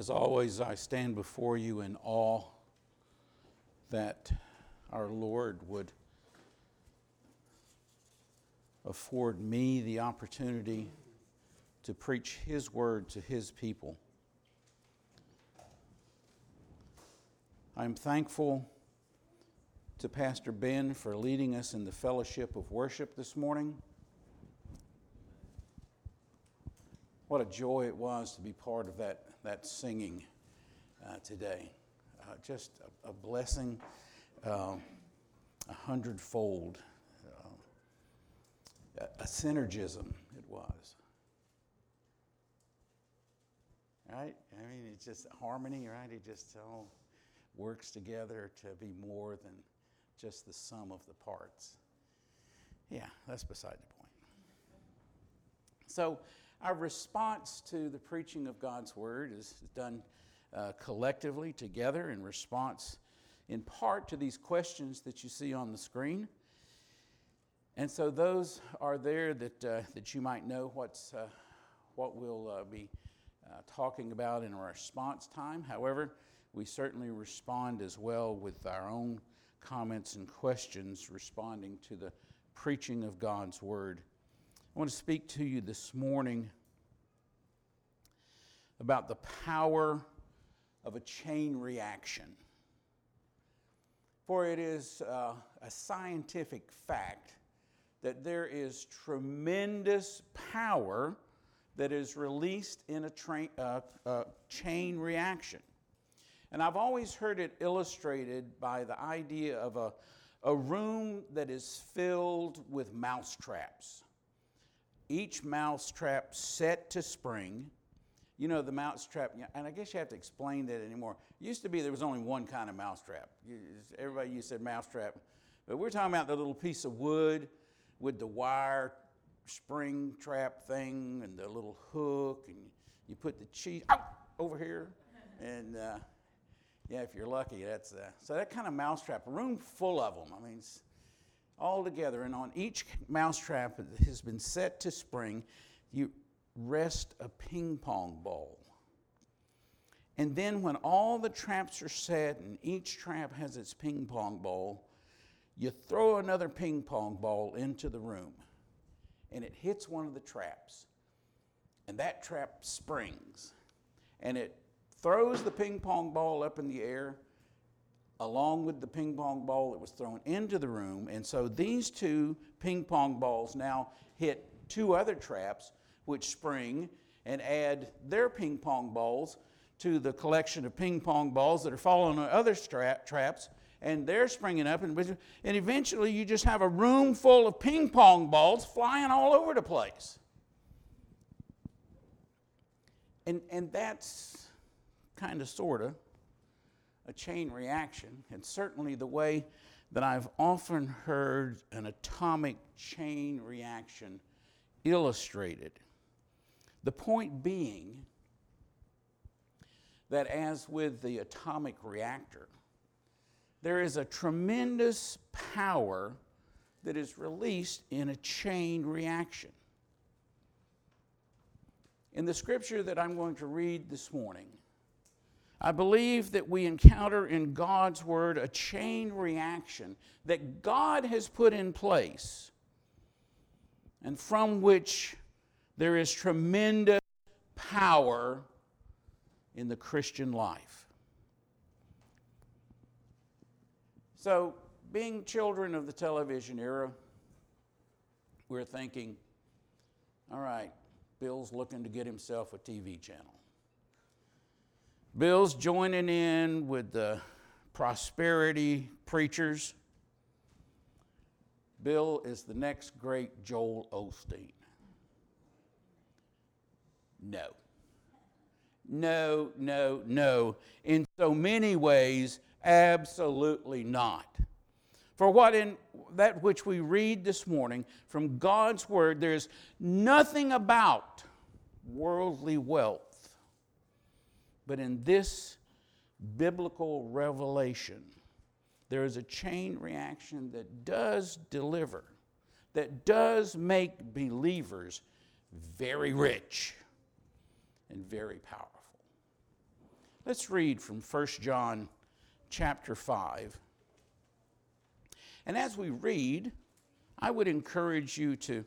As always, I stand before you in awe that our Lord would afford me the opportunity to preach His word to His people. I'm thankful to Pastor Ben for leading us in the fellowship of worship this morning. What a joy it was to be part of that, that singing uh, today. Uh, just a, a blessing, uh, a hundredfold, uh, a, a synergism it was. Right? I mean, it's just harmony, right? It just all works together to be more than just the sum of the parts. Yeah, that's beside the point. So, our response to the preaching of God's word is done uh, collectively together in response, in part, to these questions that you see on the screen. And so, those are there that, uh, that you might know what's, uh, what we'll uh, be uh, talking about in our response time. However, we certainly respond as well with our own comments and questions responding to the preaching of God's word. I want to speak to you this morning about the power of a chain reaction. For it is uh, a scientific fact that there is tremendous power that is released in a tra- uh, uh, chain reaction. And I've always heard it illustrated by the idea of a, a room that is filled with mousetraps. each mousetrap set to spring. You know, the mouse trap, and I guess you have to explain that anymore. It used to be there was only one kind of mouse trap. Everybody used to say mouse trap. But we're talking about the little piece of wood with the wire spring trap thing and the little hook, and you put the cheese over here. And uh, yeah, if you're lucky, that's uh, so that kind of mouse trap, a room full of them. I mean, all together, and on each mousetrap that has been set to spring, you rest a ping pong ball. And then, when all the traps are set and each trap has its ping pong ball, you throw another ping pong ball into the room and it hits one of the traps. And that trap springs and it throws the ping pong ball up in the air along with the ping pong ball that was thrown into the room. And so these two ping pong balls now hit two other traps, which spring and add their ping pong balls to the collection of ping pong balls that are falling on other traps. And they're springing up, and, and eventually you just have a room full of ping pong balls flying all over the place. And, and that's kind of, sort of, a chain reaction, and certainly the way that I've often heard an atomic chain reaction illustrated. The point being that, as with the atomic reactor, there is a tremendous power that is released in a chain reaction. In the scripture that I'm going to read this morning, I believe that we encounter in God's Word a chain reaction that God has put in place and from which there is tremendous power in the Christian life. So, being children of the television era, we're thinking, all right, Bill's looking to get himself a TV channel. Bill's joining in with the prosperity preachers. Bill is the next great Joel Osteen. No. No, no, no. In so many ways, absolutely not. For what in that which we read this morning from God's Word, there's nothing about worldly wealth but in this biblical revelation, there is a chain reaction that does deliver, that does make believers very rich and very powerful. Let's read from 1 John chapter 5. And as we read, I would encourage you to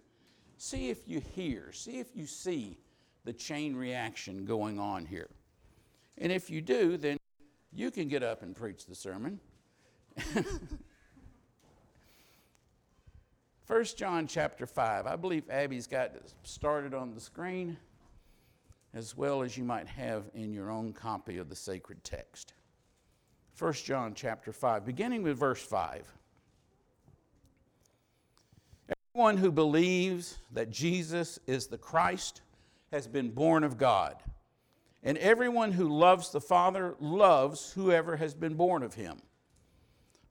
see if you hear, see if you see the chain reaction going on here. And if you do, then you can get up and preach the sermon. 1 John chapter 5. I believe Abby's got started on the screen as well as you might have in your own copy of the sacred text. 1 John chapter 5, beginning with verse 5. Everyone who believes that Jesus is the Christ has been born of God. And everyone who loves the Father loves whoever has been born of him.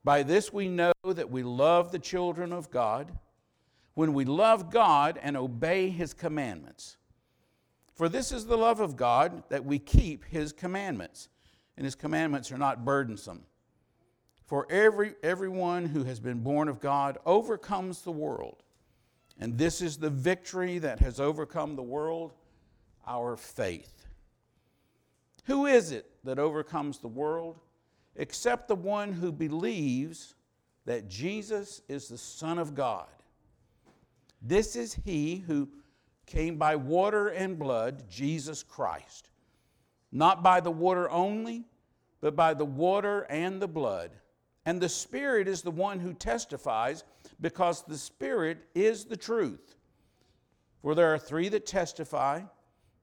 By this we know that we love the children of God when we love God and obey his commandments. For this is the love of God that we keep his commandments, and his commandments are not burdensome. For every, everyone who has been born of God overcomes the world. And this is the victory that has overcome the world, our faith. Who is it that overcomes the world? Except the one who believes that Jesus is the Son of God. This is he who came by water and blood, Jesus Christ. Not by the water only, but by the water and the blood. And the Spirit is the one who testifies, because the Spirit is the truth. For there are three that testify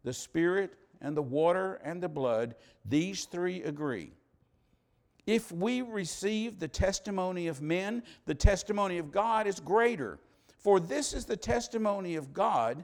the Spirit and the water and the blood. These three agree. If we receive the testimony of men, the testimony of God is greater. For this is the testimony of God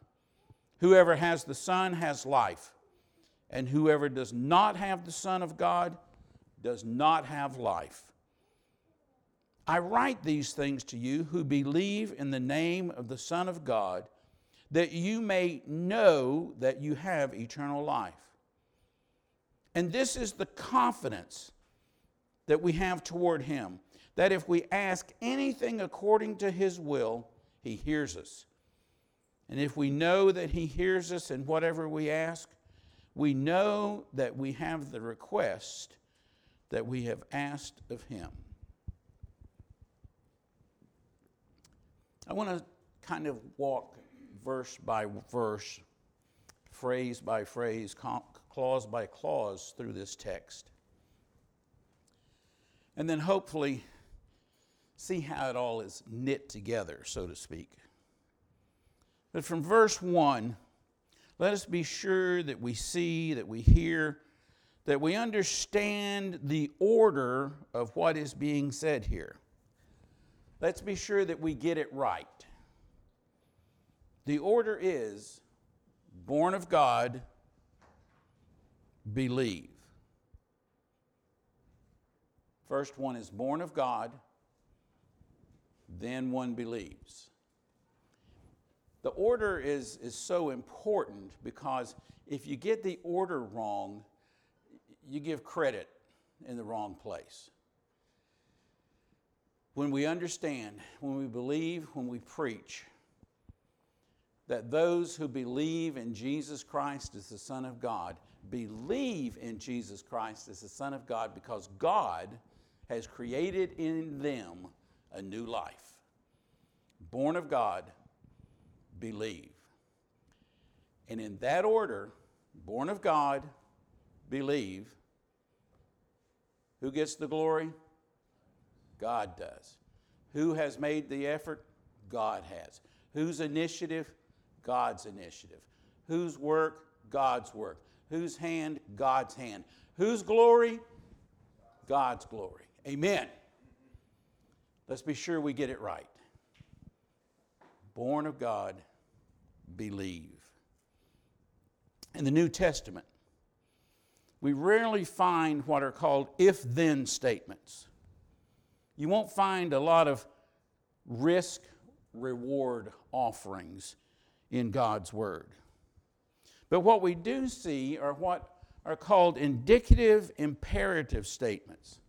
Whoever has the Son has life, and whoever does not have the Son of God does not have life. I write these things to you who believe in the name of the Son of God, that you may know that you have eternal life. And this is the confidence that we have toward Him, that if we ask anything according to His will, He hears us. And if we know that He hears us in whatever we ask, we know that we have the request that we have asked of Him. I want to kind of walk verse by verse, phrase by phrase, clause by clause through this text. And then hopefully see how it all is knit together, so to speak. But from verse 1, let us be sure that we see, that we hear, that we understand the order of what is being said here. Let's be sure that we get it right. The order is born of God, believe. First one is born of God, then one believes. The order is, is so important because if you get the order wrong, you give credit in the wrong place. When we understand, when we believe, when we preach, that those who believe in Jesus Christ as the Son of God believe in Jesus Christ as the Son of God because God has created in them a new life. Born of God, believe. And in that order, born of God, believe. Who gets the glory? God does. Who has made the effort? God has. Whose initiative? God's initiative. Whose work? God's work. Whose hand? God's hand. Whose glory? God's glory. Amen. Let's be sure we get it right. Born of God, believe. In the New Testament, we rarely find what are called if then statements. You won't find a lot of risk reward offerings in God's Word. But what we do see are what are called indicative imperative statements,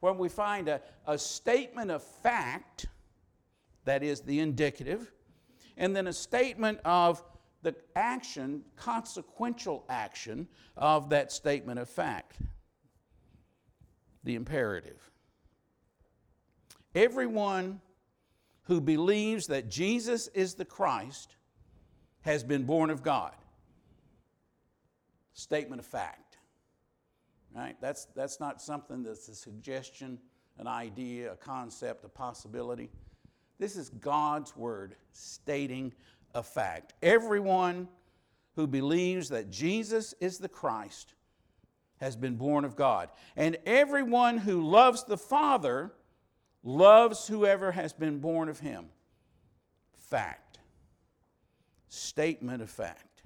where we find a, a statement of fact, that is the indicative, and then a statement of the action, consequential action of that statement of fact, the imperative. Everyone who believes that Jesus is the Christ has been born of God. Statement of fact. Right? That's, that's not something that's a suggestion, an idea, a concept, a possibility. This is God's word stating a fact. Everyone who believes that Jesus is the Christ has been born of God. And everyone who loves the Father loves whoever has been born of him. Fact. Statement of fact.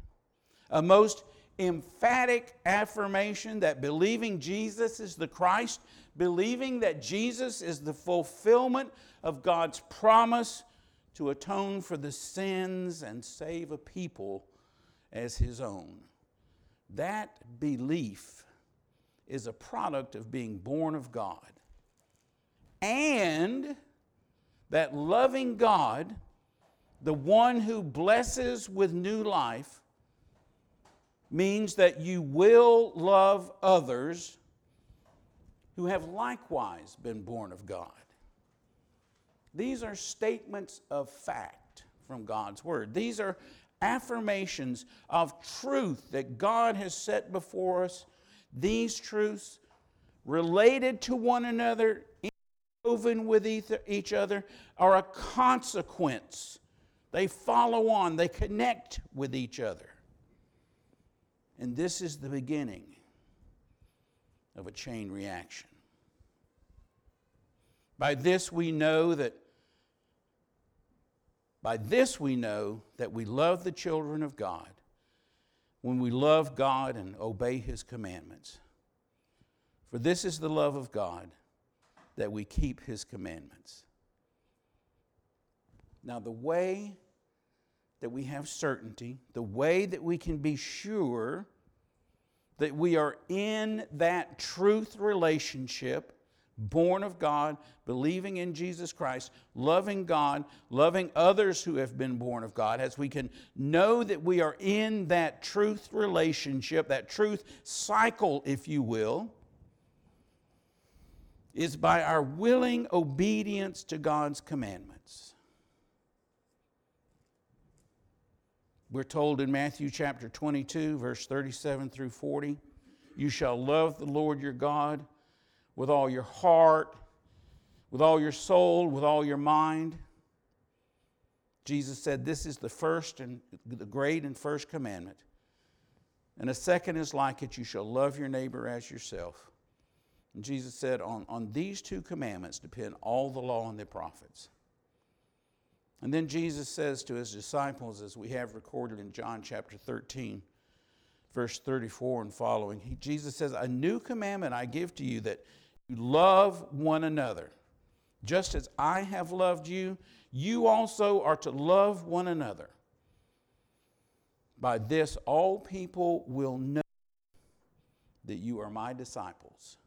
A most emphatic affirmation that believing Jesus is the Christ, believing that Jesus is the fulfillment of God's promise to atone for the sins and save a people as his own. That belief is a product of being born of God and that loving God, the one who blesses with new life, means that you will love others who have likewise been born of God. These are statements of fact from God's Word. These are affirmations of truth that God has set before us. These truths related to one another woven with each other are a consequence. They follow on, they connect with each other. And this is the beginning of a chain reaction. By this we know that by this we know that we love the children of God when we love God and obey his commandments. For this is the love of God that we keep his commandments. Now, the way that we have certainty, the way that we can be sure that we are in that truth relationship, born of God, believing in Jesus Christ, loving God, loving others who have been born of God, as we can know that we are in that truth relationship, that truth cycle, if you will, is by our willing obedience to God's commandments. We're told in Matthew chapter 22, verse 37 through 40, you shall love the Lord your God with all your heart, with all your soul, with all your mind. Jesus said, This is the first and the great and first commandment. And a second is like it you shall love your neighbor as yourself. And Jesus said, on, on these two commandments depend all the law and the prophets. And then Jesus says to his disciples, as we have recorded in John chapter 13, verse 34 and following, he, Jesus says, A new commandment I give to you that love one another. Just as I have loved you, you also are to love one another. By this, all people will know that you are my disciples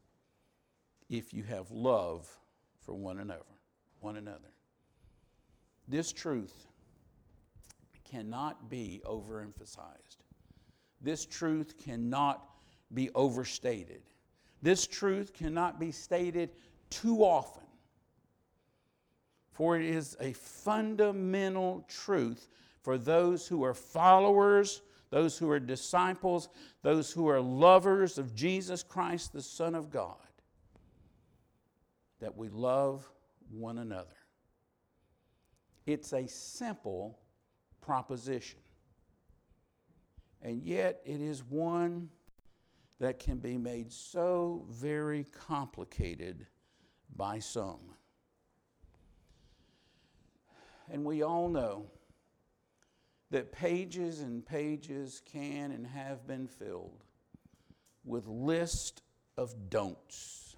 if you have love for one another. One another. This truth cannot be overemphasized. This truth cannot be overstated. This truth cannot be stated too often. For it is a fundamental truth for those who are followers, those who are disciples, those who are lovers of Jesus Christ, the Son of God that we love one another. It's a simple proposition. And yet, it is one that can be made so very complicated by some. And we all know that pages and pages can and have been filled with list of don'ts.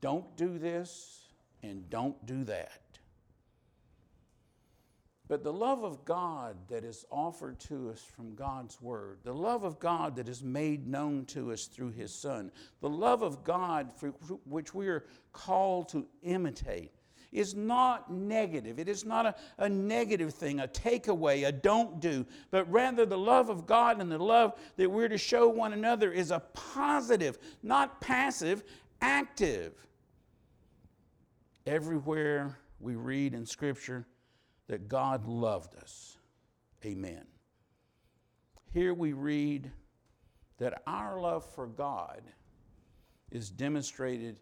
Don't do this and don't do that. But the love of God that is offered to us from God's Word, the love of God that is made known to us through His Son, the love of God which we are called to imitate, is not negative. It is not a, a negative thing, a takeaway, a don't do, but rather the love of God and the love that we're to show one another is a positive, not passive, active. Everywhere we read in Scripture, that God loved us. Amen. Here we read that our love for God is demonstrated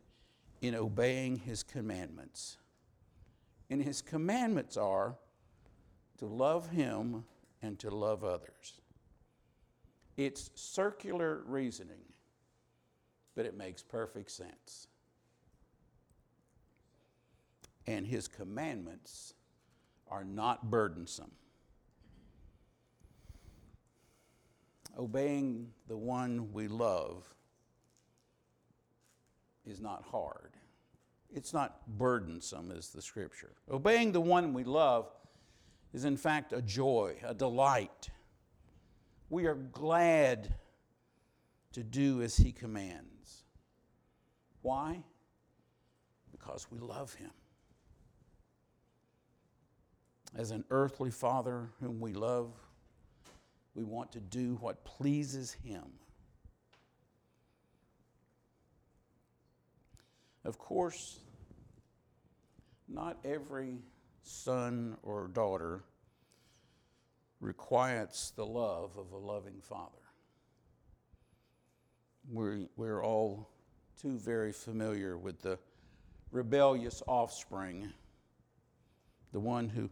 in obeying His commandments. And His commandments are to love Him and to love others. It's circular reasoning, but it makes perfect sense. And His commandments are not burdensome. Obeying the one we love is not hard. It's not burdensome, as the scripture. Obeying the one we love is, in fact, a joy, a delight. We are glad to do as he commands. Why? Because we love him as an earthly father whom we love, we want to do what pleases him. Of course, not every son or daughter requires the love of a loving father. We're, we're all too very familiar with the rebellious offspring, the one who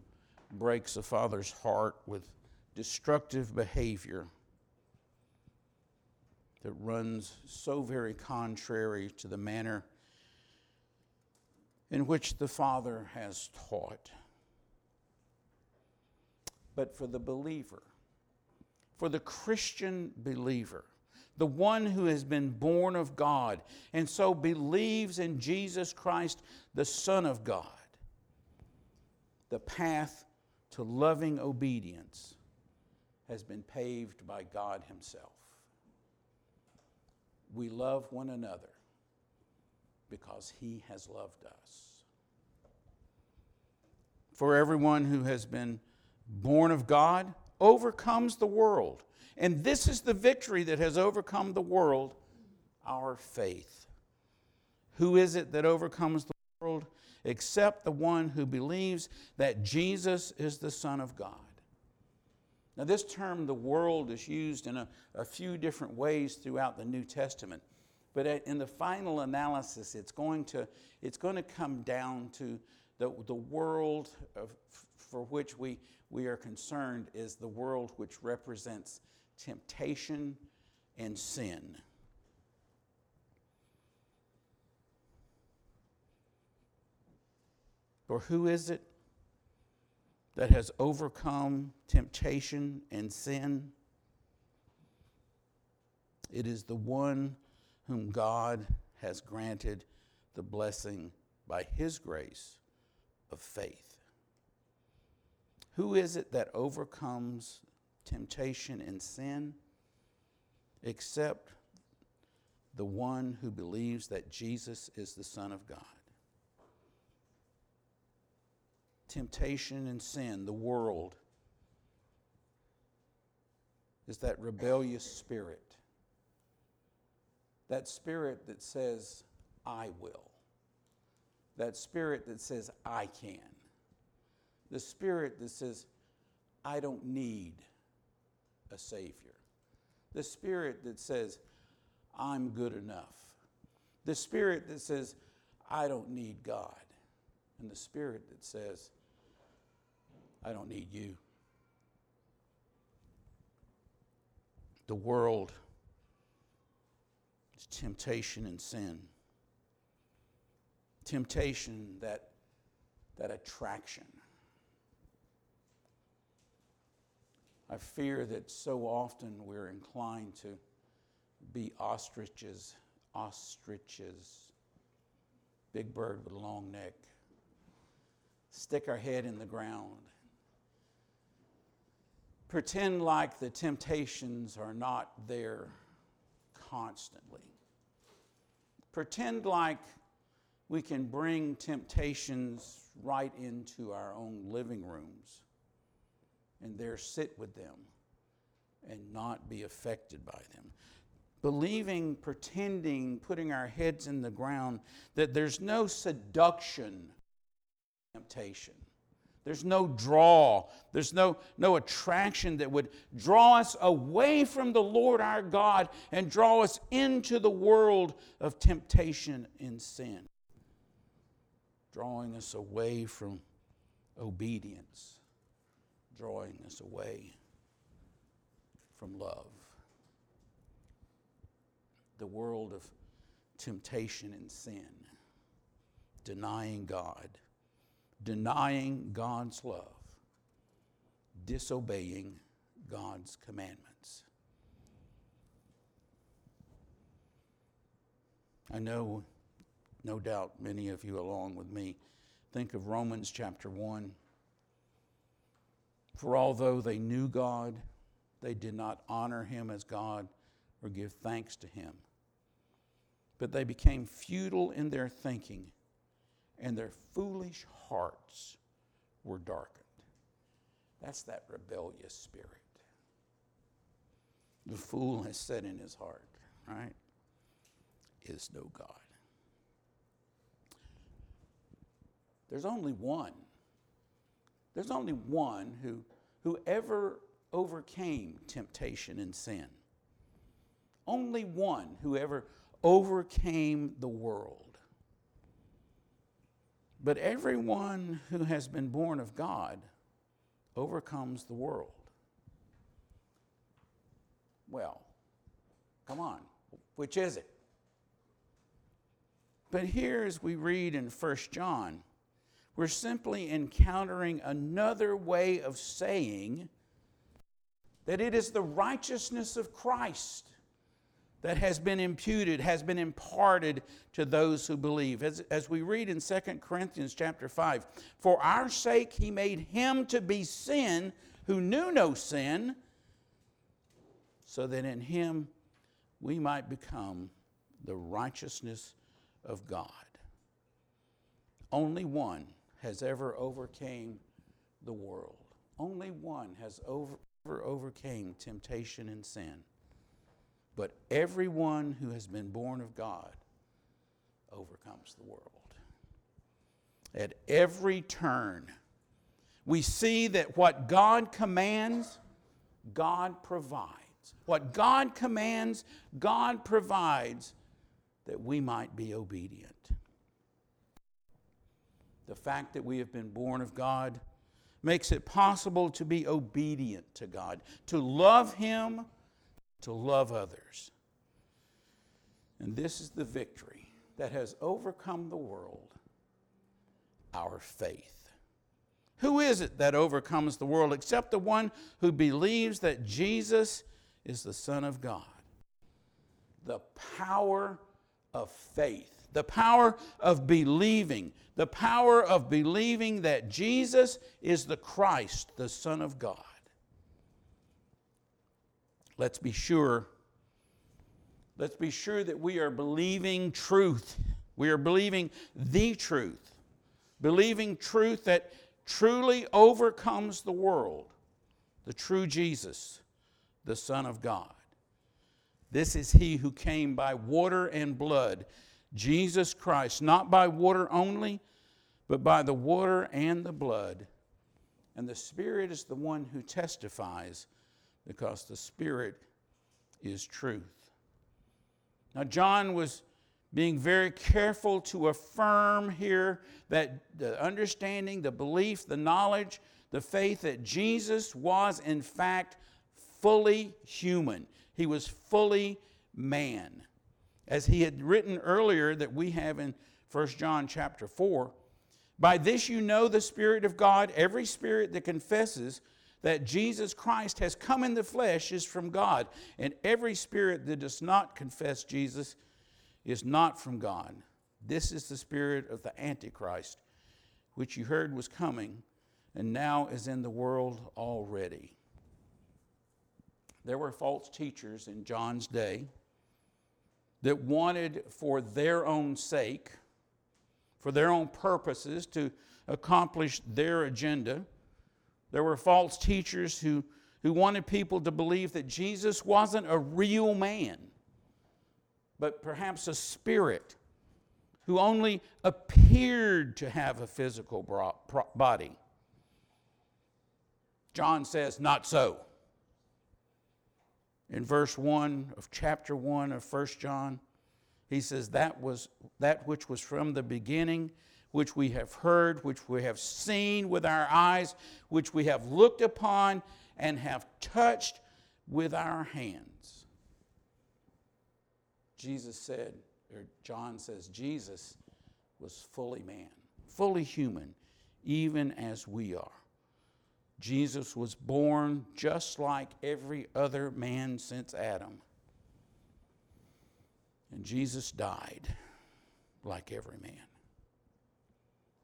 breaks a father's heart with destructive behavior that runs so very contrary to the manner in which the Father has taught. But for the believer, for the Christian believer, the one who has been born of God and so believes in Jesus Christ, the Son of God, the path to loving obedience has been paved by God Himself. We love one another because He has loved us. For everyone who has been born of God overcomes the world. And this is the victory that has overcome the world our faith. Who is it that overcomes the world? Except the one who believes that Jesus is the Son of God. Now, this term, the world, is used in a, a few different ways throughout the New Testament. But in the final analysis, it's going to, it's going to come down to the, the world of, for which we, we are concerned is the world which represents temptation and sin. Or who is it that has overcome temptation and sin? It is the one whom God has granted the blessing by his grace of faith. Who is it that overcomes temptation and sin except the one who believes that Jesus is the Son of God? Temptation and sin, the world, is that rebellious spirit. That spirit that says, I will. That spirit that says, I can. The spirit that says, I don't need a Savior. The spirit that says, I'm good enough. The spirit that says, I don't need God. And the spirit that says, I don't need you. The world is temptation and sin. Temptation, that, that attraction. I fear that so often we're inclined to be ostriches, ostriches, big bird with a long neck, stick our head in the ground, pretend like the temptations are not there constantly. Pretend like we can bring temptations right into our own living rooms and there sit with them and not be affected by them. Believing, pretending, putting our heads in the ground that there's no seduction, temptation. There's no draw. There's no, no attraction that would draw us away from the Lord our God and draw us into the world of temptation and sin, drawing us away from obedience, drawing us away from love. The world of temptation and sin, denying God denying God's love, disobeying God's commandments. I know, no doubt, many of you along with me think of Romans chapter 1. For although they knew God, they did not honor him as God or give thanks to him. But they became futile in their thinking and their foolish hearts were darkened. That's that rebellious spirit. The fool has said in his heart, right, is no God. There's only one. There's only one who, who ever overcame temptation and sin. Only one who ever overcame the world. But everyone who has been born of God overcomes the world. Well, come on, which is it? But here, as we read in 1 John, we're simply encountering another way of saying that it is the righteousness of Christ that has been imputed, has been imparted to those who believe. As, as we read in 2 Corinthians chapter 5, for our sake he made him to be sin who knew no sin, so that in him we might become the righteousness of God. Only one has ever overcame the world. Only one has over, overcame temptation and sin. But everyone who has been born of God overcomes the world. At every turn, we see that what God commands, God provides. What God commands, God provides that we might be obedient. The fact that we have been born of God makes it possible to be obedient to God, to love Him to love others. And this is the victory that has overcome the world our faith. Who is it that overcomes the world except the one who believes that Jesus is the Son of God? The power of faith, the power of believing, the power of believing that Jesus is the Christ, the Son of God let's be sure. Let's be sure that we are believing truth. We are believing the truth. Believing truth that truly overcomes the world. The true Jesus, the Son of God. This is He who came by water and blood, Jesus Christ, not by water only, but by the water and the blood. And the Spirit is the one who testifies because the Spirit is truth. Now, John was being very careful to affirm here that the understanding, the belief, the knowledge, the faith that Jesus was, in fact, fully human. He was fully man. As he had written earlier, that we have in 1 John chapter 4 By this you know the Spirit of God, every spirit that confesses that Jesus Christ has come in the flesh is from God, and every spirit that does not confess Jesus is not from God. This is the spirit of the Antichrist, which you heard was coming and now is in the world already. There were false teachers in John's day that wanted, for their own sake, for their own purposes, to accomplish their agenda. There were false teachers who, who wanted people to believe that Jesus wasn't a real man, but perhaps a spirit who only appeared to have a physical body. John says, Not so. In verse 1 of chapter 1 of 1 John, he says, That was that which was from the beginning, which we have heard, which we have seen with our eyes, which we have looked upon and have touched with our hands. Jesus said, or John says, Jesus was fully man, fully human, even as we are. Jesus was born just like every other man since Adam. And Jesus died like every man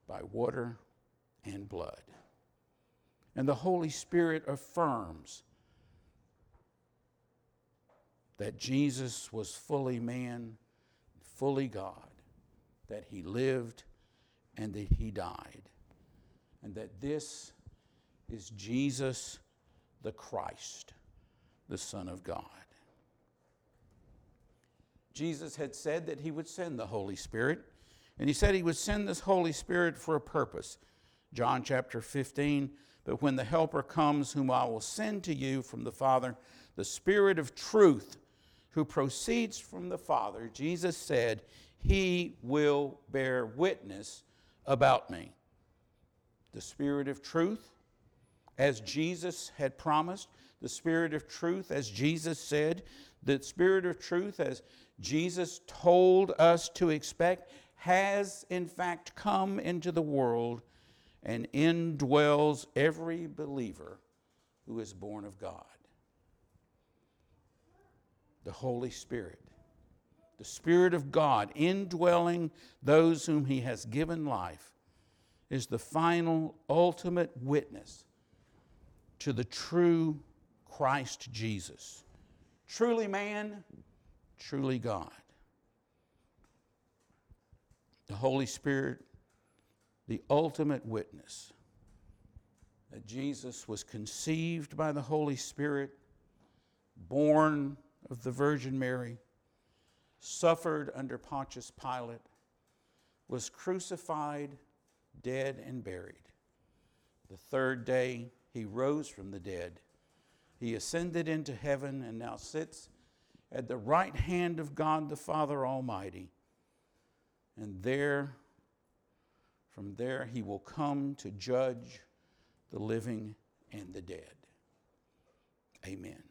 by water and blood. And the Holy Spirit affirms that Jesus was fully man, fully God, that he lived and that he died, and that this is Jesus the Christ, the Son of God. Jesus had said that he would send the Holy Spirit, and he said he would send this Holy Spirit for a purpose. John chapter 15, but when the Helper comes, whom I will send to you from the Father, the Spirit of truth, who proceeds from the Father, Jesus said, He will bear witness about me. The Spirit of truth, as Jesus had promised, the Spirit of truth, as Jesus said, the Spirit of truth, as Jesus told us to expect, has in fact come into the world and indwells every believer who is born of God. The Holy Spirit, the Spirit of God indwelling those whom He has given life, is the final, ultimate witness to the true Christ Jesus. Truly man, truly God. The Holy Spirit, the ultimate witness that Jesus was conceived by the Holy Spirit, born of the Virgin Mary, suffered under Pontius Pilate, was crucified, dead, and buried. The third day, he rose from the dead. He ascended into heaven and now sits at the right hand of God the Father Almighty. And there, from there, he will come to judge the living and the dead. Amen.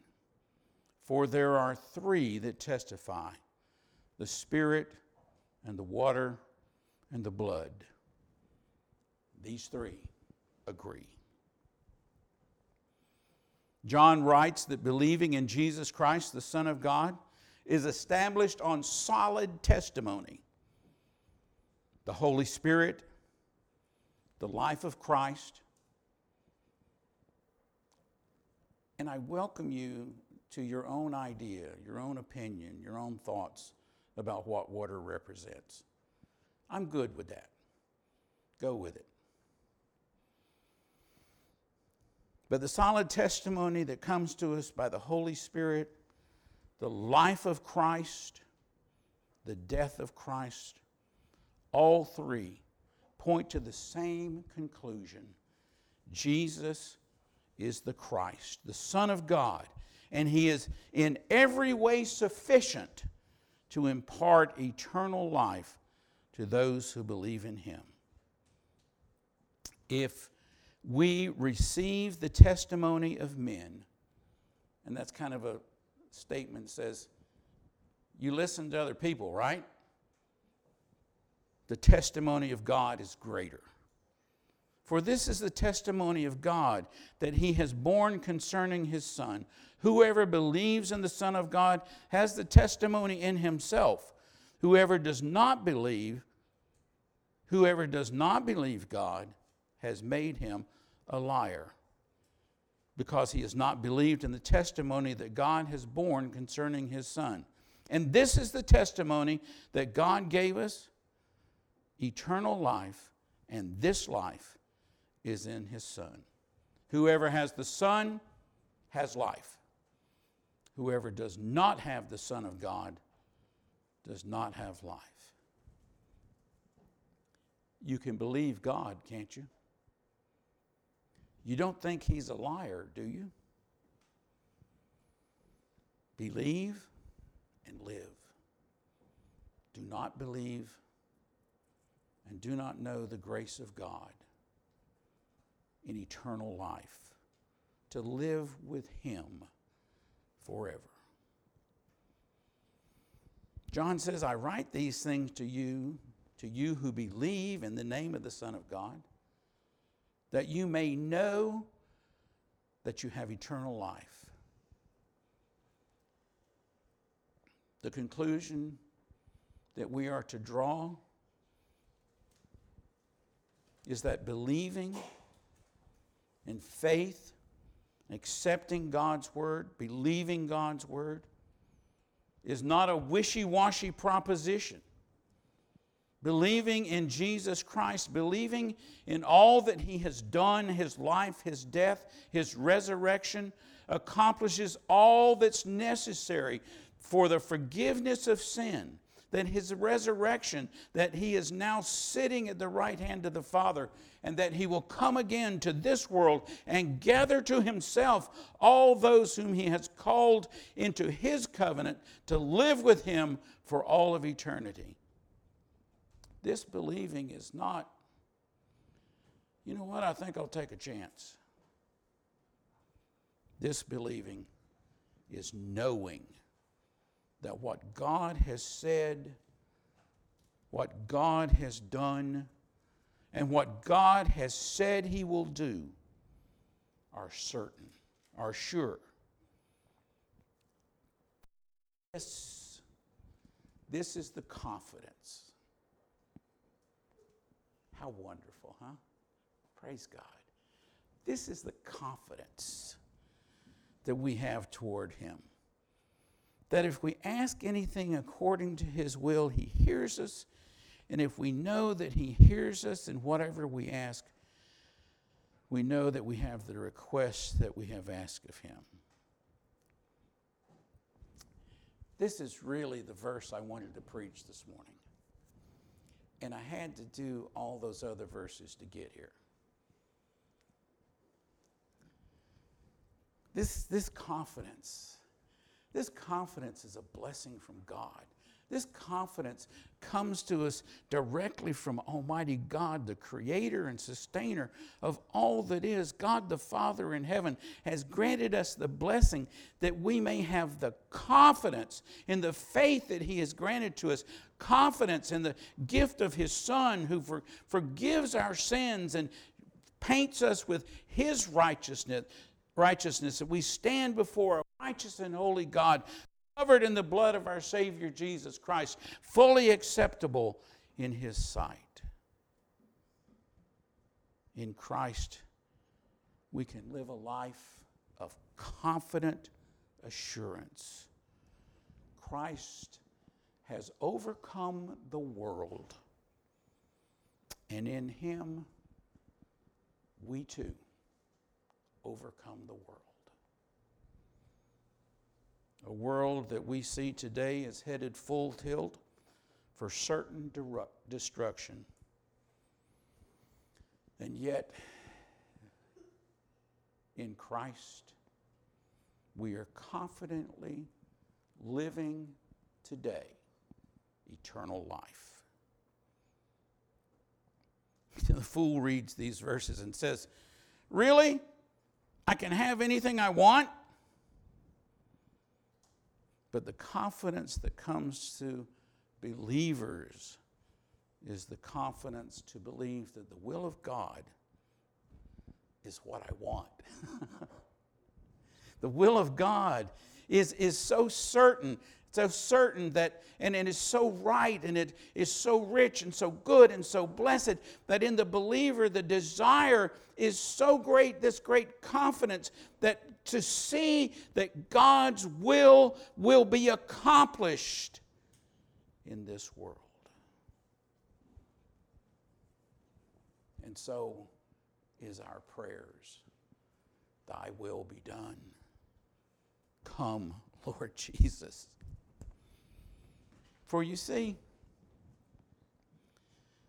For there are three that testify the Spirit and the water and the blood. These three agree. John writes that believing in Jesus Christ, the Son of God, is established on solid testimony. The Holy Spirit, the life of Christ, and I welcome you to your own idea, your own opinion, your own thoughts about what water represents. I'm good with that. Go with it. But the solid testimony that comes to us by the Holy Spirit, the life of Christ, the death of Christ, all three point to the same conclusion Jesus is the Christ, the Son of God, and He is in every way sufficient to impart eternal life to those who believe in Him. If we receive the testimony of men. And that's kind of a statement says, you listen to other people, right? The testimony of God is greater. For this is the testimony of God that he has borne concerning his Son. Whoever believes in the Son of God has the testimony in himself. Whoever does not believe, whoever does not believe God has made him a liar, because he has not believed in the testimony that God has borne concerning his Son. And this is the testimony that God gave us eternal life, and this life is in his Son. Whoever has the Son has life. Whoever does not have the Son of God does not have life. You can believe God, can't you? You don't think he's a liar, do you? Believe and live. Do not believe and do not know the grace of God in eternal life, to live with Him forever. John says, I write these things to you, to you who believe in the name of the Son of God, that you may know that you have eternal life. The conclusion that we are to draw is that believing in faith, accepting God's word, believing God's word, is not a wishy washy proposition. Believing in Jesus Christ, believing in all that He has done, His life, His death, His resurrection, accomplishes all that's necessary for the forgiveness of sin that his resurrection, that he is now sitting at the right hand of the Father, and that he will come again to this world and gather to himself all those whom he has called into his covenant to live with him for all of eternity. This believing is not, you know what, I think I'll take a chance. This believing is knowing that what God has said, what God has done, and what God has said He will do are certain, are sure. This, this is the confidence. How wonderful, huh? Praise God. This is the confidence that we have toward Him that if we ask anything according to his will, he hears us. And if we know that he hears us in whatever we ask, we know that we have the request that we have asked of him. This is really the verse I wanted to preach this morning. And I had to do all those other verses to get here. This, this confidence this confidence is a blessing from God. This confidence comes to us directly from Almighty God, the creator and sustainer of all that is. God the Father in heaven has granted us the blessing that we may have the confidence in the faith that He has granted to us, confidence in the gift of His Son who for, forgives our sins and paints us with His righteousness, righteousness, that we stand before righteous and holy God, covered in the blood of our Savior Jesus Christ, fully acceptable in His sight. In Christ, we can live a life of confident assurance. Christ has overcome the world, and in Him, we too overcome the world. A world that we see today is headed full tilt for certain destruction. And yet, in Christ, we are confidently living today eternal life. the fool reads these verses and says, Really? I can have anything I want? But the confidence that comes to believers is the confidence to believe that the will of God is what I want. the will of God is, is so certain, so certain that, and it is so right, and it is so rich and so good and so blessed that in the believer, the desire is so great, this great confidence that to see that God's will will be accomplished in this world. And so is our prayers. Thy will be done. Come, Lord Jesus. For you see,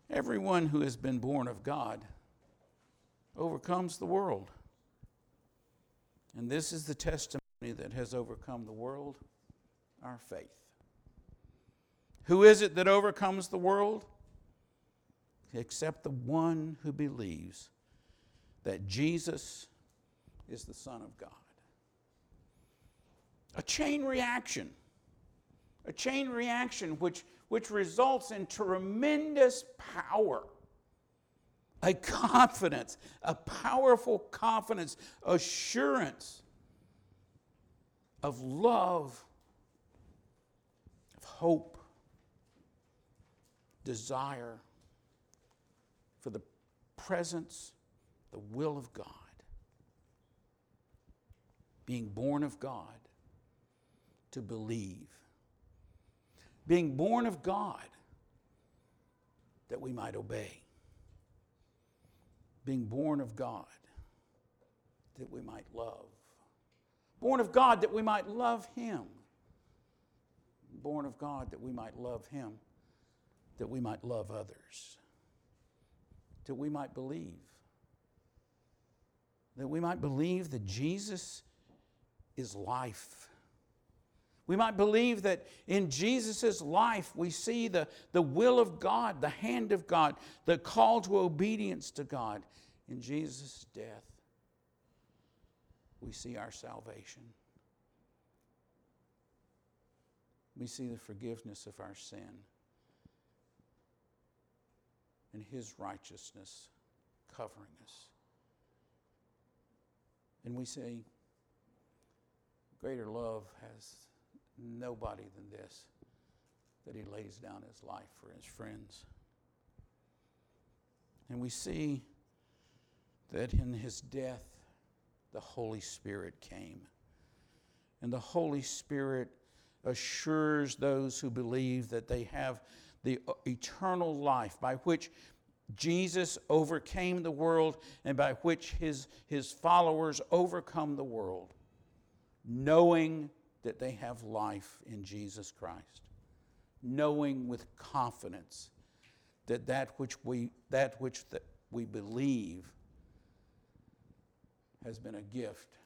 everyone who has been born of God overcomes the world. And this is the testimony that has overcome the world our faith. Who is it that overcomes the world? Except the one who believes that Jesus is the Son of God. A chain reaction. A chain reaction which, which results in tremendous power. A confidence, a powerful confidence, assurance of love, of hope, desire for the presence, the will of God. Being born of God to believe. Being born of God that we might obey. Being born of God that we might love. Born of God that we might love Him. Born of God that we might love Him that we might love others, that we might believe, that we might believe that Jesus is life. We might believe that in Jesus' life we see the, the will of God, the hand of God, the call to obedience to God. In Jesus' death, we see our salvation. We see the forgiveness of our sin and His righteousness covering us. And we say, greater love has nobody than this, that He lays down His life for His friends. And we see that in His death, the Holy Spirit came. And the Holy Spirit assures those who believe that they have the uh, eternal life by which Jesus overcame the world and by which his, his followers overcome the world, knowing that they have life in Jesus Christ, knowing with confidence that that which we, that which that we believe has been a gift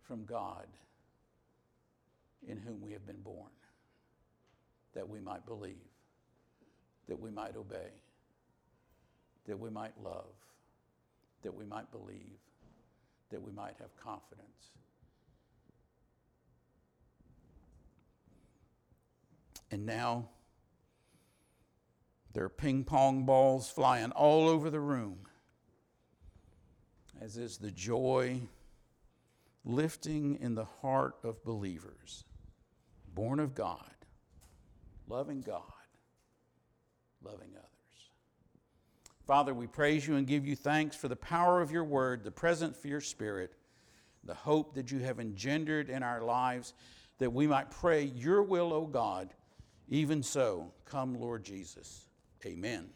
from God in whom we have been born that we might believe, that we might obey, that we might love, that we might believe, that we might have confidence. And now there are ping pong balls flying all over the room, as is the joy lifting in the heart of believers, born of God loving God, loving others. Father, we praise you and give you thanks for the power of your word, the presence for your spirit, the hope that you have engendered in our lives, that we might pray your will, O God. Even so, come, Lord Jesus. Amen.